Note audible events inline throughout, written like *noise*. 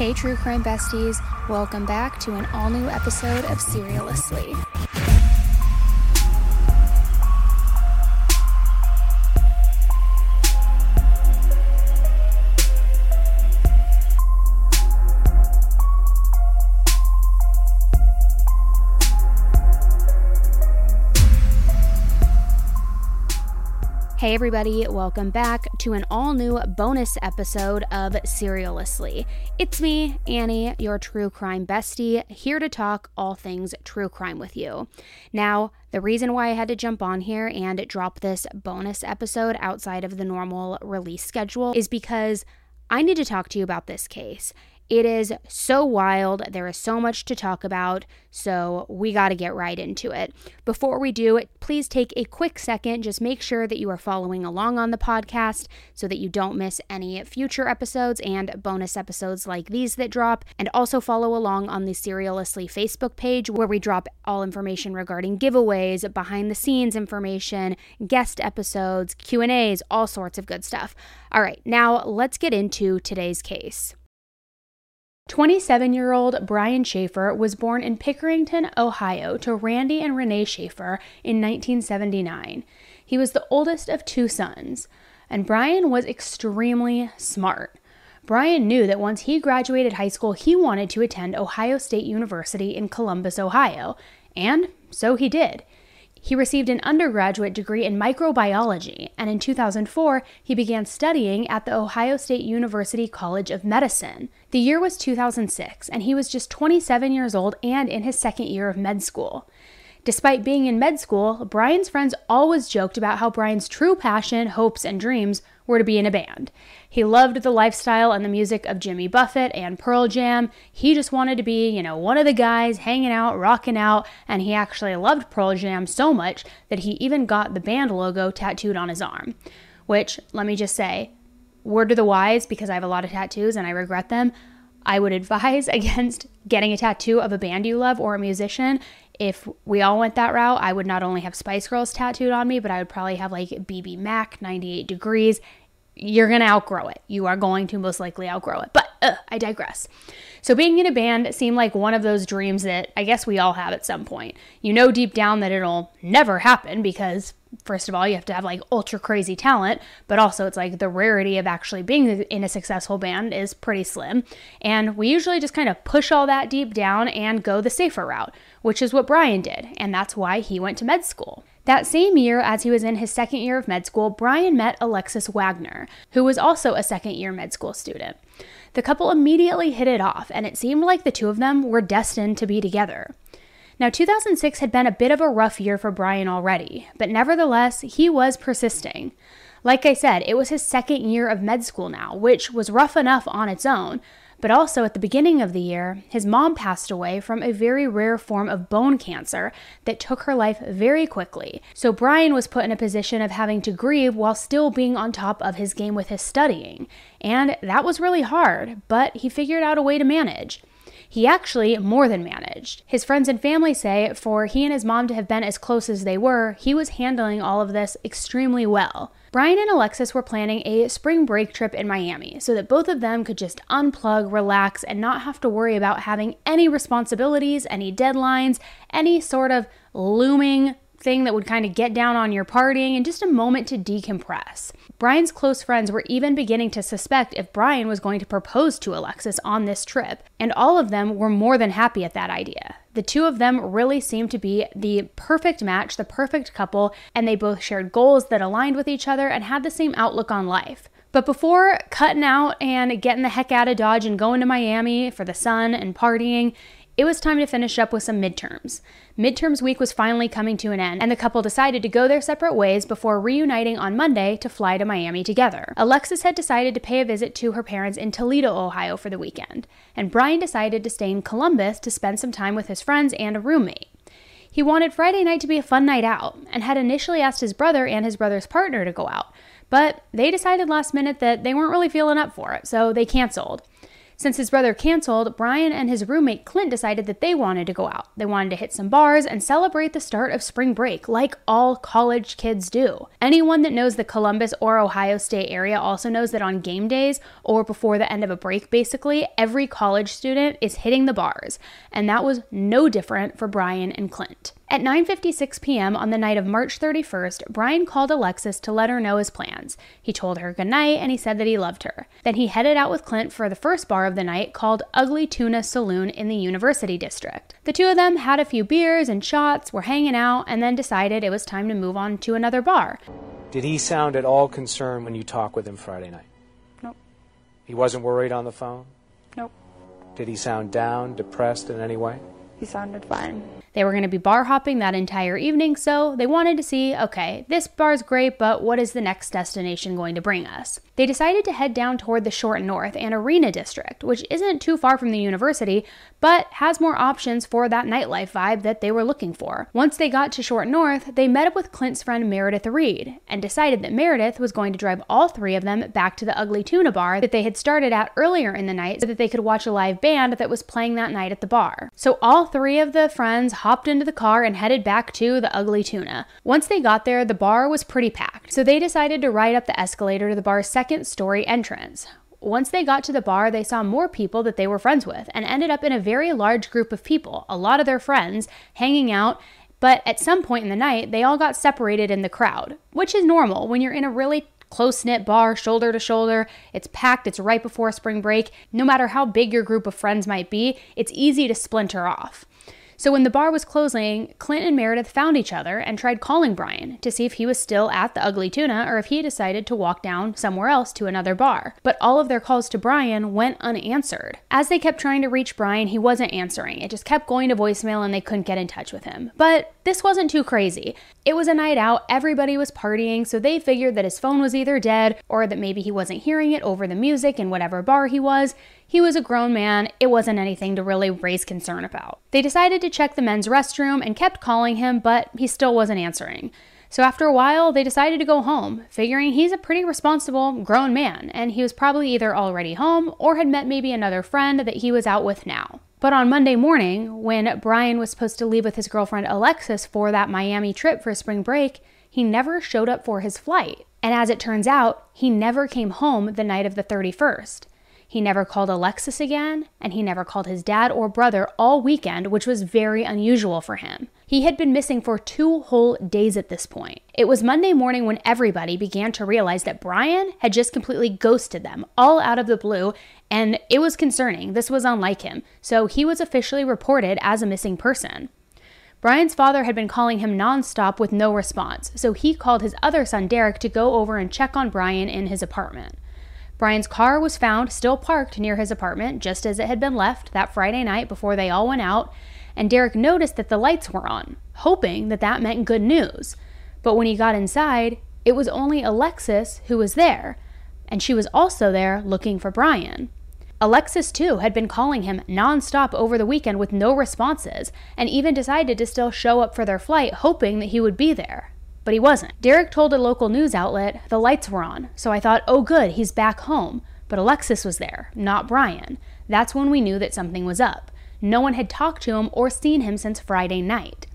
Hey, true crime besties, welcome back to an all new episode of Serialously. Hey, everybody, welcome back to an all new bonus episode of Serialously. It's me, Annie, your true crime bestie, here to talk all things true crime with you. Now, the reason why I had to jump on here and drop this bonus episode outside of the normal release schedule is because I need to talk to you about this case. It is so wild. There is so much to talk about. So we got to get right into it. Before we do, please take a quick second. Just make sure that you are following along on the podcast so that you don't miss any future episodes and bonus episodes like these that drop. And also follow along on the Serialously Facebook page where we drop all information regarding giveaways, behind the scenes information, guest episodes, Q&As, all sorts of good stuff. All right, now let's get into today's case. 27 year old Brian Shaffer was born in Pickerington, Ohio, to Randy and Renee Shaffer in 1979. He was the oldest of two sons, and Brian was extremely smart. Brian knew that once he graduated high school, he wanted to attend Ohio State University in Columbus, Ohio, and so he did. He received an undergraduate degree in microbiology, and in 2004, he began studying at the Ohio State University College of Medicine. The year was 2006, and he was just 27 years old and in his second year of med school. Despite being in med school, Brian's friends always joked about how Brian's true passion, hopes, and dreams were to be in a band. He loved the lifestyle and the music of Jimmy Buffett and Pearl Jam. He just wanted to be, you know, one of the guys hanging out, rocking out, and he actually loved Pearl Jam so much that he even got the band logo tattooed on his arm. Which, let me just say, word to the wise, because I have a lot of tattoos and I regret them, I would advise *laughs* against getting a tattoo of a band you love or a musician if we all went that route, I would not only have Spice Girls tattooed on me, but I would probably have like BBMak, 98 Degrees. You're going to outgrow it. You are going to most likely outgrow it. But uh, I digress. So, being in a band seemed like one of those dreams that I guess we all have at some point. You know deep down that it'll never happen because first of all, you have to have like ultra crazy talent, but also it's like the rarity of actually being in a successful band is pretty slim. And we usually just kind of push all that deep down and go the safer route, which is what Brian did, and that's why he went to med school. That same year, as he was in his second year of med school, Brian met Alexis Wagner, who was also a second year med school student. The couple immediately hit it off, and it seemed like the two of them were destined to be together. Now, 2006 had been a bit of a rough year for Brian already, but nevertheless, he was persisting. Like I said, it was his second year of med school now, which was rough enough on its own, but also at the beginning of the year, his mom passed away from a very rare form of bone cancer that took her life very quickly. So Brian was put in a position of having to grieve while still being on top of his game with his studying. And that was really hard, but he figured out a way to manage. He actually more than managed. His friends and family say for he and his mom to have been as close as they were, he was handling all of this extremely well. Brian and Alexis were planning a spring break trip in Miami so that both of them could just unplug, relax, and not have to worry about having any responsibilities, any deadlines, any sort of looming thing that would kind of get down on your partying and just a moment to decompress. Brian's close friends were even beginning to suspect if Brian was going to propose to Alexis on this trip, and all of them were more than happy at that idea. The two of them really seemed to be the perfect match, the perfect couple, and they both shared goals that aligned with each other and had the same outlook on life. But before cutting out and getting the heck out of Dodge and going to Miami for the sun and partying, it was time to finish up with some midterms. Midterms week was finally coming to an end, and the couple decided to go their separate ways before reuniting on Monday to fly to Miami together. Alexis had decided to pay a visit to her parents in Toledo, Ohio for the weekend, and Brian decided to stay in Columbus to spend some time with his friends and a roommate. He wanted Friday night to be a fun night out and had initially asked his brother and his brother's partner to go out, but they decided last minute that they weren't really feeling up for it, so they canceled. Since his brother canceled, Brian and his roommate Clint decided that they wanted to go out. They wanted to hit some bars and celebrate the start of spring break, like all college kids do. Anyone that knows the Columbus or Ohio State area also knows that on game days, or before the end of a break basically, every college student is hitting the bars. And that was no different for Brian and Clint. At 9:56 p.m. on the night of March 31st, Brian called Alexis to let her know his plans. He told her goodnight and he said that he loved her. Then he headed out with Clint for the first bar of the night called Ugly Tuna Saloon in the University District. The two of them had a few beers and shots, were hanging out, and then decided it was time to move on to another bar. Did he sound at all concerned when you talked with him Friday night? Nope. He wasn't worried on the phone? Nope. Did he sound down, depressed in any way? He sounded fine. They were going to be bar hopping that entire evening, so they wanted to see okay, this bar's great, but what is the next destination going to bring us? They decided to head down toward the Short North and Arena District, which isn't too far from the university, but has more options for that nightlife vibe that they were looking for. Once they got to Short North, they met up with Clint's friend Meredith Reed and decided that Meredith was going to drive all three of them back to the Ugly Tuna bar that they had started at earlier in the night so that they could watch a live band that was playing that night at the bar. So all three of the friends hopped into the car and headed back to the Ugly Tuna. Once they got there, the bar was pretty packed, so they decided to ride up the escalator to the bar's second story entrance. Once they got to the bar, they saw more people that they were friends with and ended up in a very large group of people, a lot of their friends, hanging out. But at some point in the night, they all got separated in the crowd, which is normal when you're in a really close knit bar, shoulder to shoulder. It's packed, it's right before spring break. No matter how big your group of friends might be, it's easy to splinter off. So when the bar was closing, Clint and Meredith found each other and tried calling Brian to see if he was still at the Ugly Tuna or if he decided to walk down somewhere else to another bar. But all of their calls to Brian went unanswered. As they kept trying to reach Brian, he wasn't answering. It just kept going to voicemail and they couldn't get in touch with him. But this wasn't too crazy. It was a night out, everybody was partying, so they figured that his phone was either dead or that maybe he wasn't hearing it over the music in whatever bar he was. He was a grown man, it wasn't anything to really raise concern about. They decided to check the men's restroom and kept calling him, but he still wasn't answering. So after a while, they decided to go home, figuring he's a pretty responsible, grown man, and he was probably either already home or had met maybe another friend that he was out with now. But on Monday morning, when Brian was supposed to leave with his girlfriend Alexis for that Miami trip for spring break, he never showed up for his flight. And as it turns out, he never came home the night of the 31st. He never called Alexis again, and he never called his dad or brother all weekend, which was very unusual for him. He had been missing for two whole days at this point. It was Monday morning when everybody began to realize that Brian had just completely ghosted them, all out of the blue, and it was concerning. This was unlike him, so he was officially reported as a missing person. Brian's father had been calling him nonstop with no response, so he called his other son Derek to go over and check on Brian in his apartment. Brian's car was found still parked near his apartment, just as it had been left that Friday night before they all went out, and Derek noticed that the lights were on, hoping that that meant good news. But when he got inside, it was only Alexis who was there, and she was also there looking for Brian. Alexis, too, had been calling him nonstop over the weekend with no responses, and even decided to still show up for their flight, hoping that he would be there but he wasn't. Derek told a local news outlet the lights were on, so I thought, oh, good, he's back home. But Alexis was there, not Brian. That's when we knew that something was up. No one had talked to him or seen him since Friday night.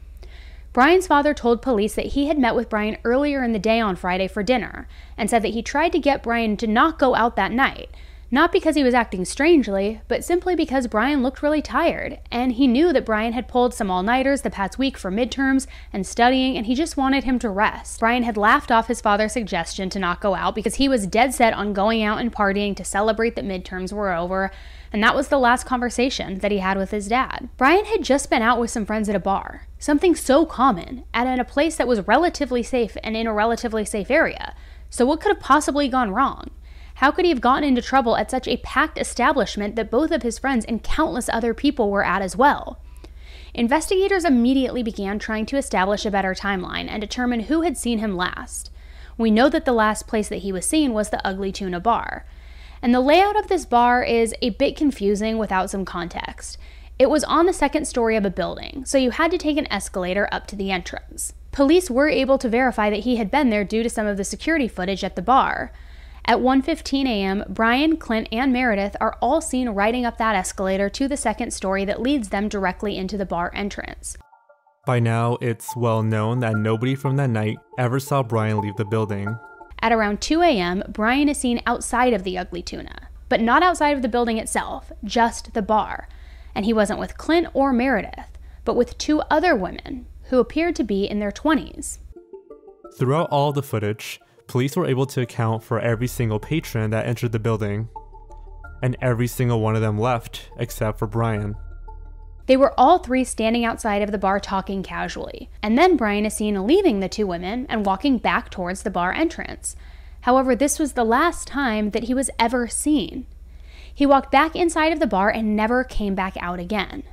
Brian's father told police that he had met with Brian earlier in the day on Friday for dinner and said that he tried to get Brian to not go out that night, not because he was acting strangely, but simply because Brian looked really tired, and he knew that Brian had pulled some all nighters the past week for midterms and studying, and he just wanted him to rest. Brian had laughed off his father's suggestion to not go out because he was dead set on going out and partying to celebrate that midterms were over, and that was the last conversation that he had with his dad. Brian had just been out with some friends at a bar, something so common, and in a place that was relatively safe and in a relatively safe area. So, what could have possibly gone wrong? How could he have gotten into trouble at such a packed establishment that both of his friends and countless other people were at as well? Investigators immediately began trying to establish a better timeline and determine who had seen him last. We know that the last place that he was seen was the Ugly Tuna Bar. And the layout of this bar is a bit confusing without some context. It was on the second story of a building, so you had to take an escalator up to the entrance. Police were able to verify that he had been there due to some of the security footage at the bar. At 1:15 a.m., Brian, Clint, and Meredith are all seen riding up that escalator to the second story that leads them directly into the bar entrance. By now, it's well known that nobody from that night ever saw Brian leave the building. At around 2 a.m., Brian is seen outside of the Ugly Tuna, but not outside of the building itself, just the bar. And he wasn't with Clint or Meredith, but with two other women who appeared to be in their 20s. Throughout all the footage, police were able to account for every single patron that entered the building. And every single one of them left, except for Brian. They were all three standing outside of the bar talking casually, and then Brian is seen leaving the two women and walking back towards the bar entrance. However, this was the last time that he was ever seen. He walked back inside of the bar and never came back out again.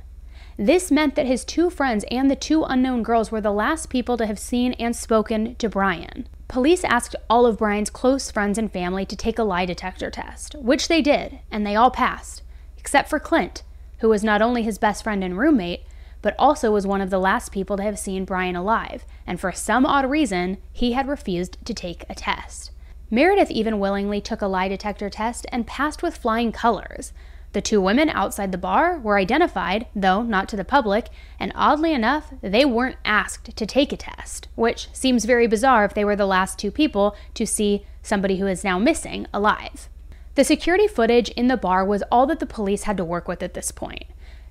This meant that his two friends and the two unknown girls were the last people to have seen and spoken to Brian. Police asked all of Brian's close friends and family to take a lie detector test, which they did, and they all passed, except for Clint, who was not only his best friend and roommate, but also was one of the last people to have seen Brian alive, and for some odd reason, he had refused to take a test. Meredith even willingly took a lie detector test and passed with flying colors. The two women outside the bar were identified, though not to the public, and oddly enough, they weren't asked to take a test, which seems very bizarre if they were the last two people to see somebody who is now missing alive. The security footage in the bar was all that the police had to work with at this point.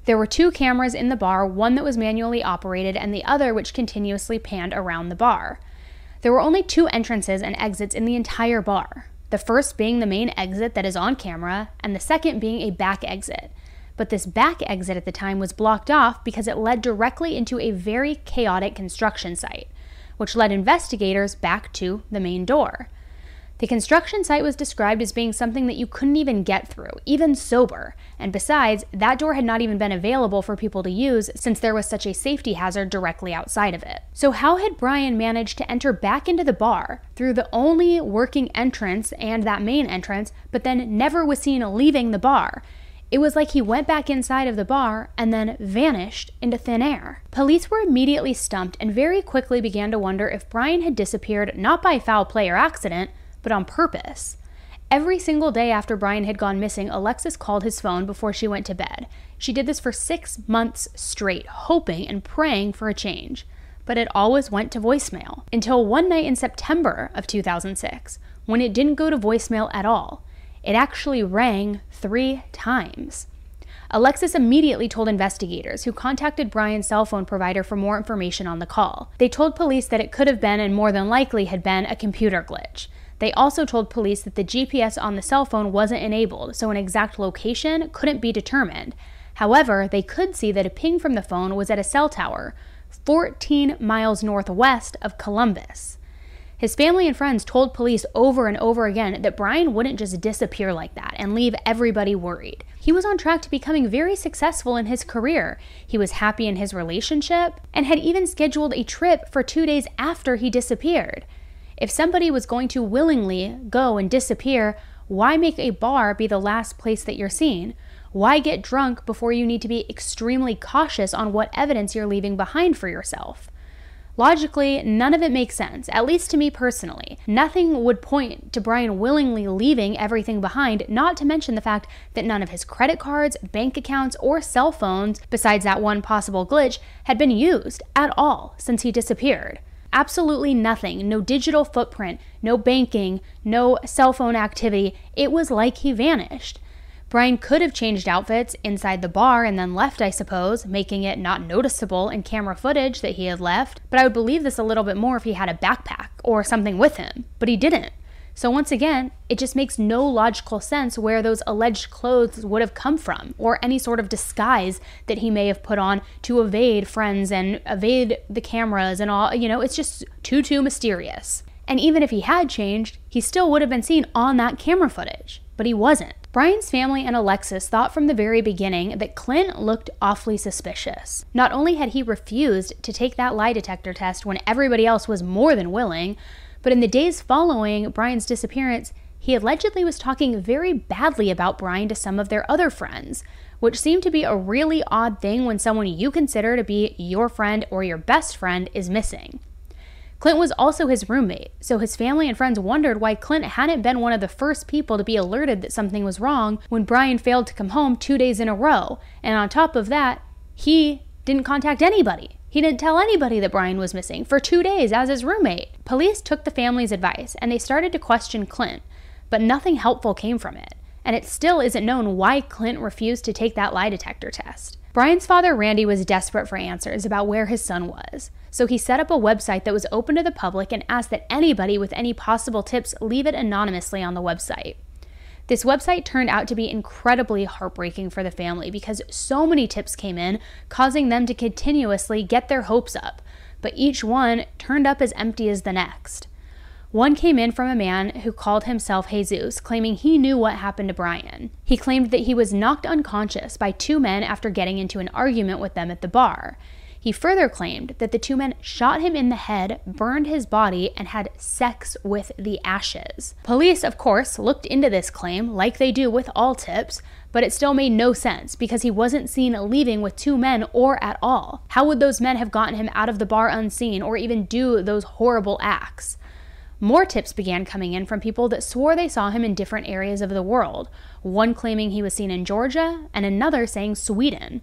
There were two cameras in the bar, one that was manually operated and the other which continuously panned around the bar. There were only two entrances and exits in the entire bar, the first being the main exit that is on camera, and the second being a back exit. But this back exit at the time was blocked off because it led directly into a very chaotic construction site, which led investigators back to the main door. The construction site was described as being something that you couldn't even get through, even sober. And besides, that door had not even been available for people to use since there was such a safety hazard directly outside of it. So, how had Brian managed to enter back into the bar through the only working entrance and that main entrance, but then never was seen leaving the bar? It was like he went back inside of the bar and then vanished into thin air. Police were immediately stumped and very quickly began to wonder if Brian had disappeared not by foul play or accident, but on purpose. Every single day after Brian had gone missing, Alexis called his phone before she went to bed. She did this for six months straight, hoping and praying for a change. But it always went to voicemail until one night in September of 2006, when it didn't go to voicemail at all. It actually rang three times. Alexis immediately told investigators, who contacted Brian's cell phone provider for more information on the call. They told police that it could have been and more than likely had been a computer glitch. They also told police that the GPS on the cell phone wasn't enabled, so an exact location couldn't be determined. However, they could see that a ping from the phone was at a cell tower 14 miles northwest of Columbus. His family and friends told police over and over again that Brian wouldn't just disappear like that and leave everybody worried. He was on track to becoming very successful in his career. He was happy in his relationship and had even scheduled a trip for two days after he disappeared. If somebody was going to willingly go and disappear, why make a bar be the last place that you're seen? Why get drunk before you need to be extremely cautious on what evidence you're leaving behind for yourself? Logically, none of it makes sense, at least to me personally. Nothing would point to Brian willingly leaving everything behind, not to mention the fact that none of his credit cards, bank accounts, or cell phones, besides that one possible glitch, had been used at all since he disappeared. Absolutely nothing. No digital footprint, no banking, no cell phone activity. It was like he vanished. Brian could have changed outfits inside the bar and then left, I suppose, making it not noticeable in camera footage that he had left, but I would believe this a little bit more if he had a backpack or something with him. But he didn't. So, once again, it just makes no logical sense where those alleged clothes would have come from, or any sort of disguise that he may have put on to evade friends and evade the cameras and all. You know, it's just too, too mysterious. And even if he had changed, he still would have been seen on that camera footage, but he wasn't. Brian's family and Alexis thought from the very beginning that Clint looked awfully suspicious. Not only had he refused to take that lie detector test when everybody else was more than willing, but in the days following Brian's disappearance, he allegedly was talking very badly about Brian to some of their other friends, which seemed to be a really odd thing when someone you consider to be your friend or your best friend is missing. Clint was also his roommate, so his family and friends wondered why Clint hadn't been one of the first people to be alerted that something was wrong when Brian failed to come home two days in a row. And on top of that, he didn't contact anybody. He didn't tell anybody that Brian was missing for two days as his roommate. Police took the family's advice and they started to question Clint, but nothing helpful came from it. And it still isn't known why Clint refused to take that lie detector test. Brian's father, Randy, was desperate for answers about where his son was. So he set up a website that was open to the public and asked that anybody with any possible tips leave it anonymously on the website. This website turned out to be incredibly heartbreaking for the family because so many tips came in, causing them to continuously get their hopes up, but each one turned up as empty as the next. One came in from a man who called himself Jesus, claiming he knew what happened to Brian. He claimed that he was knocked unconscious by two men after getting into an argument with them at the bar. He further claimed that the two men shot him in the head, burned his body, and had sex with the ashes. Police, of course, looked into this claim, like they do with all tips, but it still made no sense because he wasn't seen leaving with two men or at all. How would those men have gotten him out of the bar unseen or even do those horrible acts? More tips began coming in from people that swore they saw him in different areas of the world, one claiming he was seen in Georgia and another saying Sweden.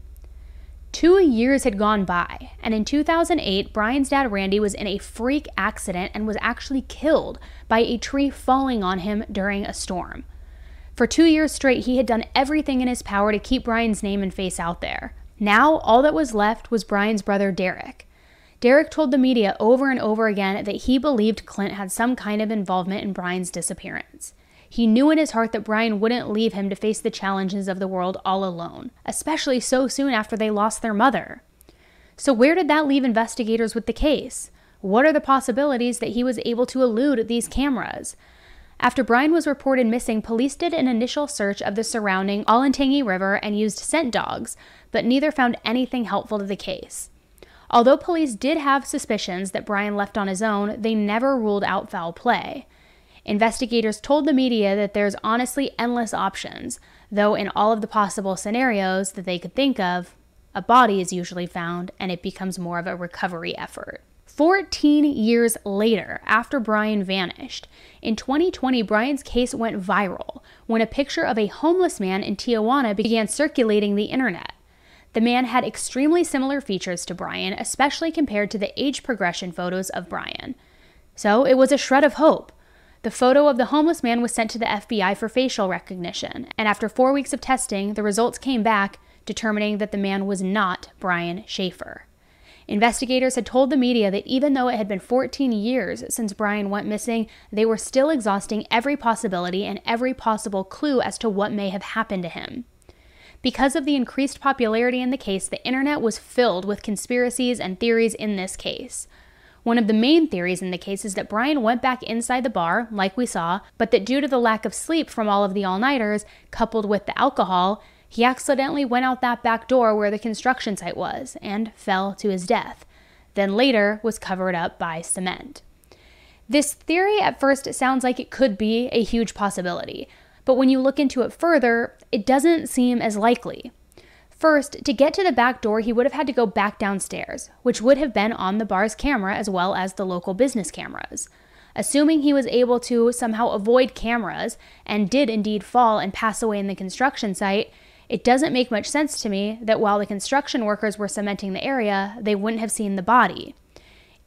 Two years had gone by, and in 2008, Brian's dad Randy was in a freak accident and was actually killed by a tree falling on him during a storm. For two years straight, he had done everything in his power to keep Brian's name and face out there. Now, all that was left was Brian's brother Derek. Derek told the media over and over again that he believed Clint had some kind of involvement in Brian's disappearance. He knew in his heart that Brian wouldn't leave him to face the challenges of the world all alone, especially so soon after they lost their mother. So, where did that leave investigators with the case? What are the possibilities that he was able to elude these cameras? After Brian was reported missing, police did an initial search of the surrounding Olentangy River and used scent dogs, but neither found anything helpful to the case. Although police did have suspicions that Brian left on his own, they never ruled out foul play. Investigators told the media that there's honestly endless options, though, in all of the possible scenarios that they could think of, a body is usually found and it becomes more of a recovery effort. 14 years later, after Brian vanished, in 2020, Brian's case went viral when a picture of a homeless man in Tijuana began circulating the internet. The man had extremely similar features to Brian, especially compared to the age progression photos of Brian. So it was a shred of hope. The photo of the homeless man was sent to the FBI for facial recognition, and after four weeks of testing, the results came back determining that the man was not Brian Shaffer. Investigators had told the media that even though it had been 14 years since Brian went missing, they were still exhausting every possibility and every possible clue as to what may have happened to him. Because of the increased popularity in the case, the internet was filled with conspiracies and theories in this case. One of the main theories in the case is that Brian went back inside the bar, like we saw, but that due to the lack of sleep from all of the all nighters, coupled with the alcohol, he accidentally went out that back door where the construction site was and fell to his death, then later was covered up by cement. This theory at first sounds like it could be a huge possibility, but when you look into it further, it doesn't seem as likely. First, to get to the back door, he would have had to go back downstairs, which would have been on the bar's camera as well as the local business cameras. Assuming he was able to somehow avoid cameras and did indeed fall and pass away in the construction site, it doesn't make much sense to me that while the construction workers were cementing the area, they wouldn't have seen the body.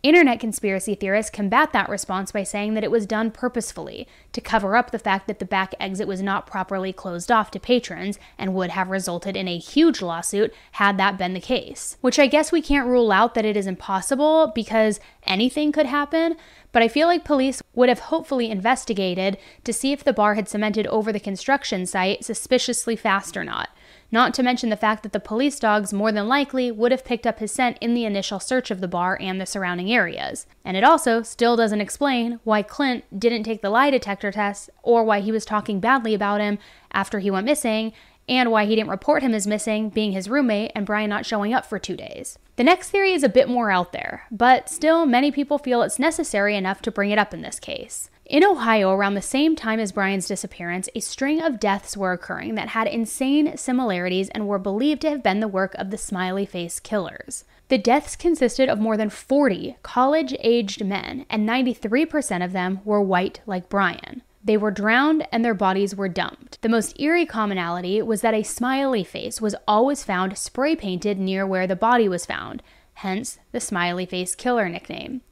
Internet conspiracy theorists combat that response by saying that it was done purposefully to cover up the fact that the back exit was not properly closed off to patrons and would have resulted in a huge lawsuit had that been the case. Which I guess we can't rule out that it is impossible because anything could happen, but I feel like police would have hopefully investigated to see if the bar had cemented over the construction site suspiciously fast or not not to mention the fact that the police dogs more than likely would have picked up his scent in the initial search of the bar and the surrounding areas. And it also still doesn't explain why Clint didn't take the lie detector test or why he was talking badly about him after he went missing and why he didn't report him as missing, being his roommate, and Brian not showing up for two days. The next theory is a bit more out there, but still, many people feel it's necessary enough to bring it up in this case. In Ohio, around the same time as Brian's disappearance, a string of deaths were occurring that had insane similarities and were believed to have been the work of the smiley face killers. The deaths consisted of more than 40 college aged men, and 93% of them were white like Brian. They were drowned and their bodies were dumped. The most eerie commonality was that a smiley face was always found spray painted near where the body was found, hence the smiley face killer nickname.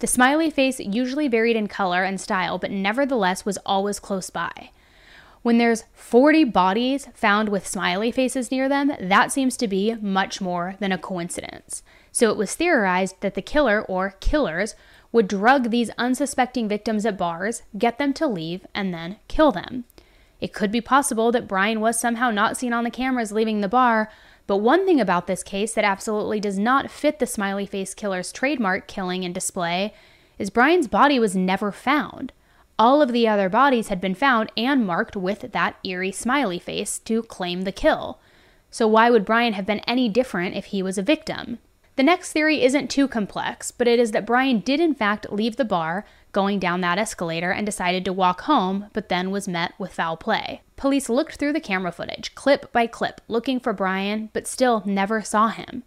The smiley face usually varied in color and style, but nevertheless was always close by. When there's 40 bodies found with smiley faces near them, that seems to be much more than a coincidence. So it was theorized that the killer or killers would drug these unsuspecting victims at bars, get them to leave, and then kill them. It could be possible that Brian was somehow not seen on the cameras leaving the bar, but one thing about this case that absolutely does not fit the smiley face killer's trademark killing and display is Brian's body was never found. All of the other bodies had been found and marked with that eerie smiley face to claim the kill. So, why would Brian have been any different if he was a victim? The next theory isn't too complex, but it is that Brian did in fact leave the bar, going down that escalator, and decided to walk home, but then was met with foul play. Police looked through the camera footage, clip by clip, looking for Brian, but still never saw him.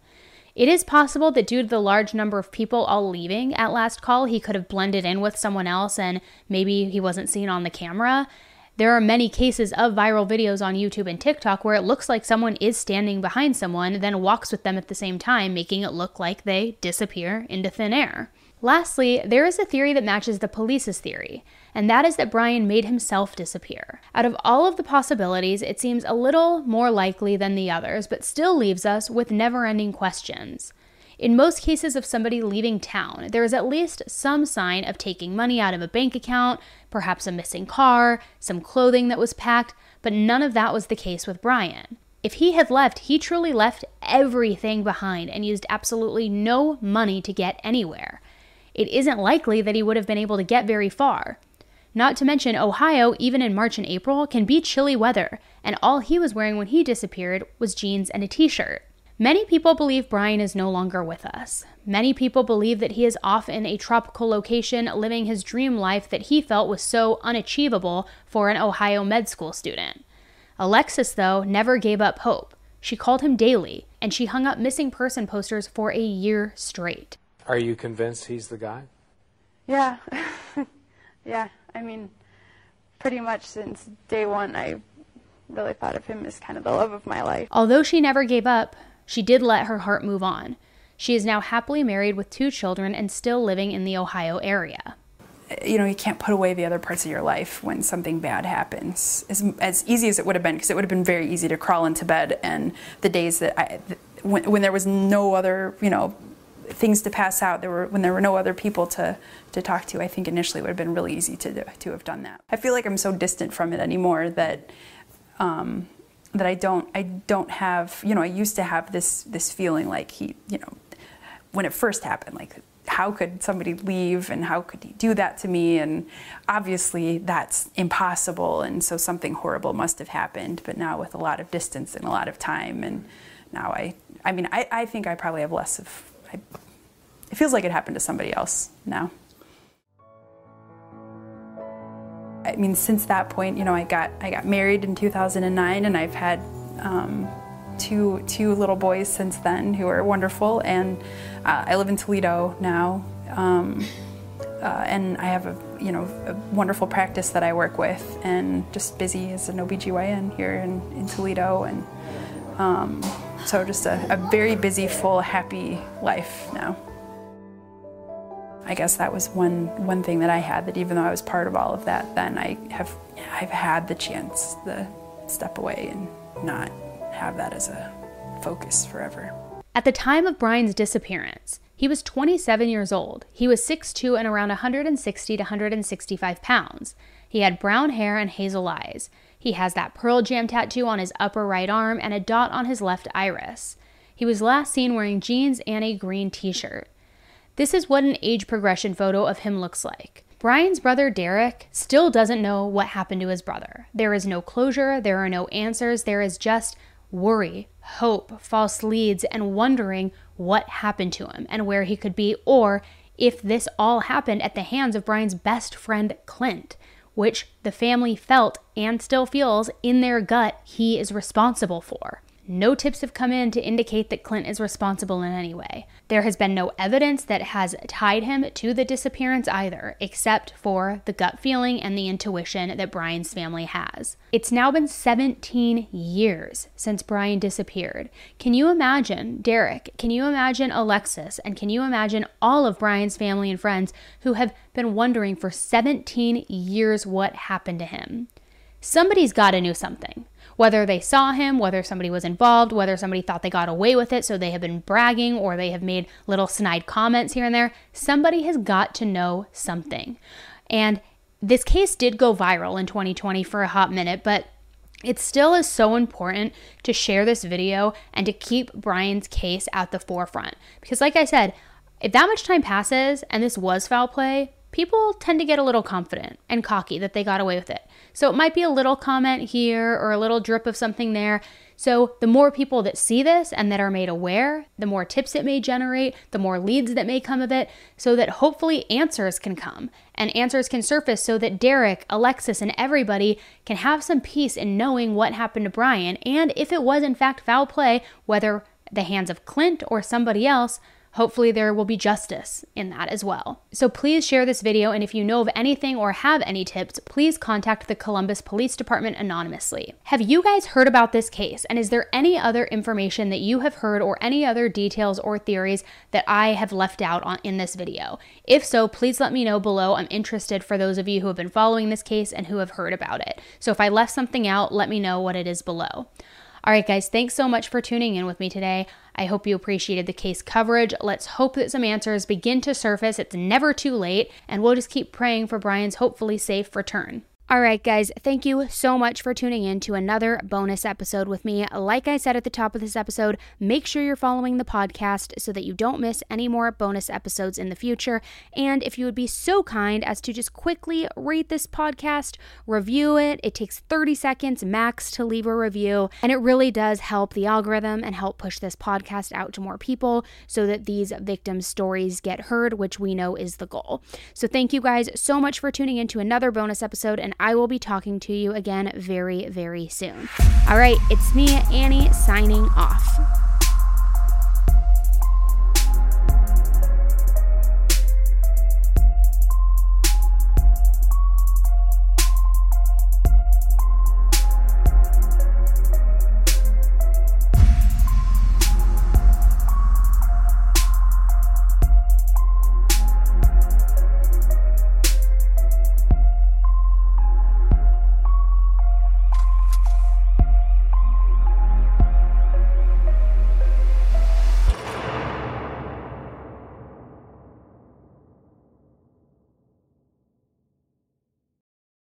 It is possible that due to the large number of people all leaving at last call, he could have blended in with someone else and maybe he wasn't seen on the camera. There are many cases of viral videos on YouTube and TikTok where it looks like someone is standing behind someone, then walks with them at the same time, making it look like they disappear into thin air. Lastly, there is a theory that matches the police's theory, and that is that Brian made himself disappear. Out of all of the possibilities, it seems a little more likely than the others, but still leaves us with never ending questions. In most cases of somebody leaving town, there is at least some sign of taking money out of a bank account, perhaps a missing car, some clothing that was packed, but none of that was the case with Brian. If he had left, he truly left everything behind and used absolutely no money to get anywhere. It isn't likely that he would have been able to get very far. Not to mention, Ohio, even in March and April, can be chilly weather, and all he was wearing when he disappeared was jeans and a t shirt. Many people believe Brian is no longer with us. Many people believe that he is off in a tropical location living his dream life that he felt was so unachievable for an Ohio med school student. Alexis, though, never gave up hope. She called him daily, and she hung up missing person posters for a year straight. Are you convinced he's the guy? Yeah. *laughs* yeah. I mean, pretty much since day one, I really thought of him as kind of the love of my life. Although she never gave up, she did let her heart move on. She is now happily married with two children and still living in the Ohio area. You know, you can't put away the other parts of your life when something bad happens. As, as easy as it would have been, because it would have been very easy to crawl into bed and the days that I, when, when there was no other, you know, things to pass out, there were when there were no other people to, to talk to, I think initially it would have been really easy to, to have done that. I feel like I'm so distant from it anymore that um, that I don't I don't have you know I used to have this this feeling like he you know when it first happened like how could somebody leave and how could he do that to me and obviously that's impossible and so something horrible must have happened but now with a lot of distance and a lot of time and now I I mean I, I think I probably have less of I, it feels like it happened to somebody else now. I mean, since that point, you know, I got I got married in 2009, and I've had um, two two little boys since then who are wonderful. And uh, I live in Toledo now, um, uh, and I have a you know a wonderful practice that I work with, and just busy as an OBGYN here in, in Toledo, and um, so just a, a very busy, full, happy life now. I guess that was one one thing that I had that even though I was part of all of that, then I have I've had the chance to step away and not have that as a focus forever. At the time of Brian's disappearance, he was 27 years old. He was 6'2 and around 160 to 165 pounds. He had brown hair and hazel eyes. He has that Pearl Jam tattoo on his upper right arm and a dot on his left iris. He was last seen wearing jeans and a green t shirt. This is what an age progression photo of him looks like. Brian's brother Derek still doesn't know what happened to his brother. There is no closure, there are no answers, there is just worry, hope, false leads, and wondering what happened to him and where he could be, or if this all happened at the hands of Brian's best friend, Clint, which the family felt and still feels in their gut he is responsible for. No tips have come in to indicate that Clint is responsible in any way. There has been no evidence that has tied him to the disappearance either, except for the gut feeling and the intuition that Brian's family has. It's now been 17 years since Brian disappeared. Can you imagine Derek? Can you imagine Alexis? And can you imagine all of Brian's family and friends who have been wondering for 17 years what happened to him? Somebody's got to know something whether they saw him, whether somebody was involved, whether somebody thought they got away with it, so they have been bragging or they have made little snide comments here and there. Somebody has got to know something. And this case did go viral in 2020 for a hot minute, but it still is so important to share this video and to keep Brian's case at the forefront. Because, like I said, if that much time passes and this was foul play, people tend to get a little confident and cocky that they got away with it. So it might be a little comment here or a little drip of something there. So the more people that see this and that are made aware, the more tips it may generate, the more leads that may come of it, so that hopefully answers can come and answers can surface so that Derek, Alexis, and everybody can have some peace in knowing what happened to Brian. And if it was in fact foul play, whether the hands of Clint or somebody else, Hopefully, there will be justice in that as well. So, please share this video, and if you know of anything or have any tips, please contact the Columbus Police Department anonymously. Have you guys heard about this case, and is there any other information that you have heard or any other details or theories that I have left out on, in this video? If so, please let me know below. I'm interested for those of you who have been following this case and who have heard about it. So, if I left something out, let me know what it is below. All right, guys, thanks so much for tuning in with me today. I hope you appreciated the case coverage. Let's hope that some answers begin to surface. It's never too late, and we'll just keep praying for Brian's hopefully safe return. All right, guys, thank you so much for tuning in to another bonus episode with me. Like I said at the top of this episode, make sure you're following the podcast so that you don't miss any more bonus episodes in the future. And if you would be so kind as to just quickly rate this podcast, review it, it takes 30 seconds max to leave a review, and it really does help the algorithm and help push this podcast out to more people so that these victims' stories get heard, which we know is the goal. So, thank you guys so much for tuning in to another bonus episode, and I will be talking to you again very, very soon. All right, it's me, Annie, signing off.